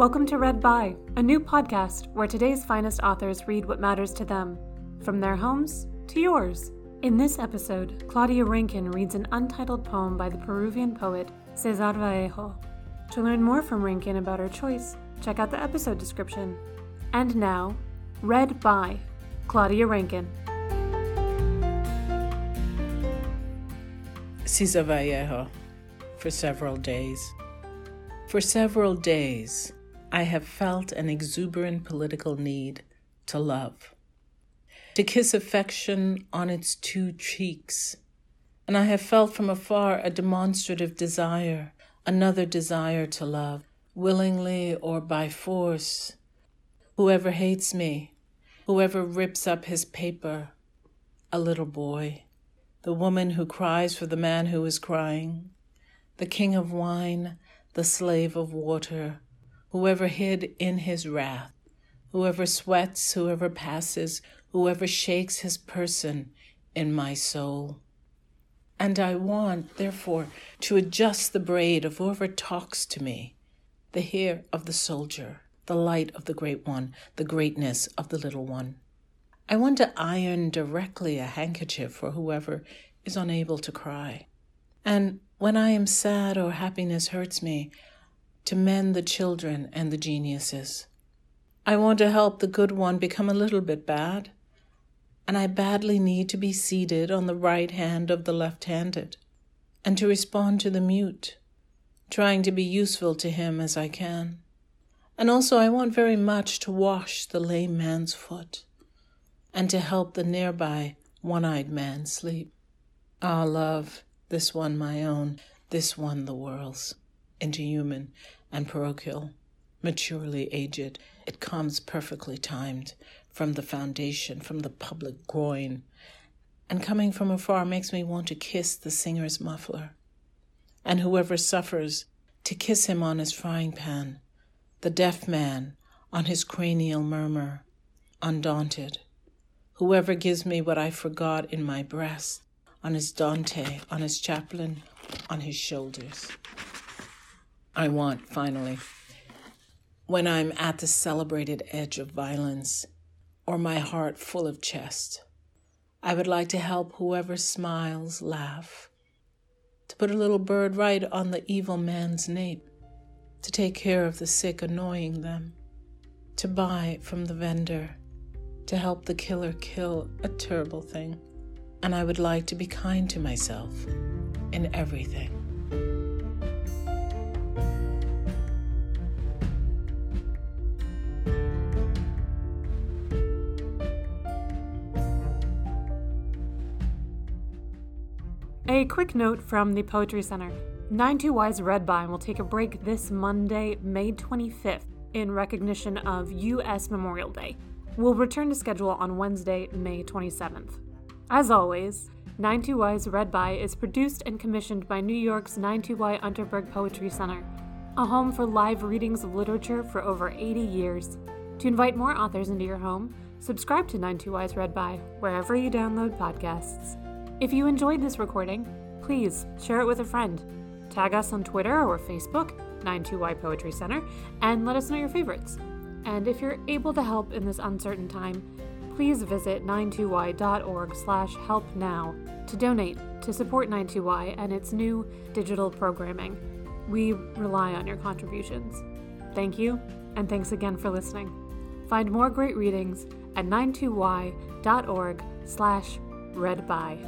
Welcome to Read By, a new podcast where today's finest authors read what matters to them, from their homes to yours. In this episode, Claudia Rankine reads an untitled poem by the Peruvian poet Cesar Vallejo. To learn more from Rankine about her choice, check out the episode description. And now, Read By Claudia Rankine. Cesar Vallejo for several days. For several days, I have felt an exuberant political need to love, to kiss affection on its two cheeks. And I have felt from afar a demonstrative desire, another desire to love, willingly or by force. Whoever hates me, whoever rips up his paper, a little boy, the woman who cries for the man who is crying, the king of wine, the slave of water, whoever hid in his wrath, whoever sweats, whoever passes, whoever shakes his person in my soul. And I want, therefore, to adjust the braid of whoever talks to me, the hair of the soldier, the light of the great one, the greatness of the little one. I want to iron directly a handkerchief for whoever is unable to cry. And when I am sad or happiness hurts me, to mend the children and the geniuses. I want to help the good one become a little bit bad, and I badly need to be seated on the right hand of the left handed, and to respond to the mute, trying to be useful to him as I can. And also, I want very much to wash the lame man's foot, and to help the nearby one eyed man sleep. Ah, love, this one my own, this one the world's interhuman, and parochial, maturely aged. It comes perfectly timed from the foundation, from the public groin, and coming from afar makes me want to kiss the singer's muffler, and whoever suffers to kiss him on his frying pan, the deaf man on his cranial murmur, undaunted. Whoever gives me what I forgot in my breast, on his Dante, on his Chaplin, on his shoulders. I want, finally, when I'm at the celebrated edge of violence or my heart full of chest. I would like to help whoever smiles laugh, to put a little bird right on the evil man's nape, to take care of the sick annoying them, to buy from the vendor, to help the killer kill a terrible thing. And I would like to be kind to myself in everything. A quick note from the Poetry Center 92Y's Read By will take a break this Monday, May 25th, in recognition of U.S. Memorial Day. We'll return to schedule on Wednesday, May 27th. As always, 92Y's Read By is produced and commissioned by New York's 92Y Unterberg Poetry Center, a home for live readings of literature for over 80 years. To invite more authors into your home, subscribe to 92Y's Read By wherever you download podcasts. If you enjoyed this recording, please share it with a friend. Tag us on Twitter or Facebook, 92Y Poetry Center, and let us know your favorites. And if you're able to help in this uncertain time, please visit 92y.org slash help now to donate to support 92y and its new digital programming. We rely on your contributions. Thank you, and thanks again for listening. Find more great readings at 92y.org slash read by.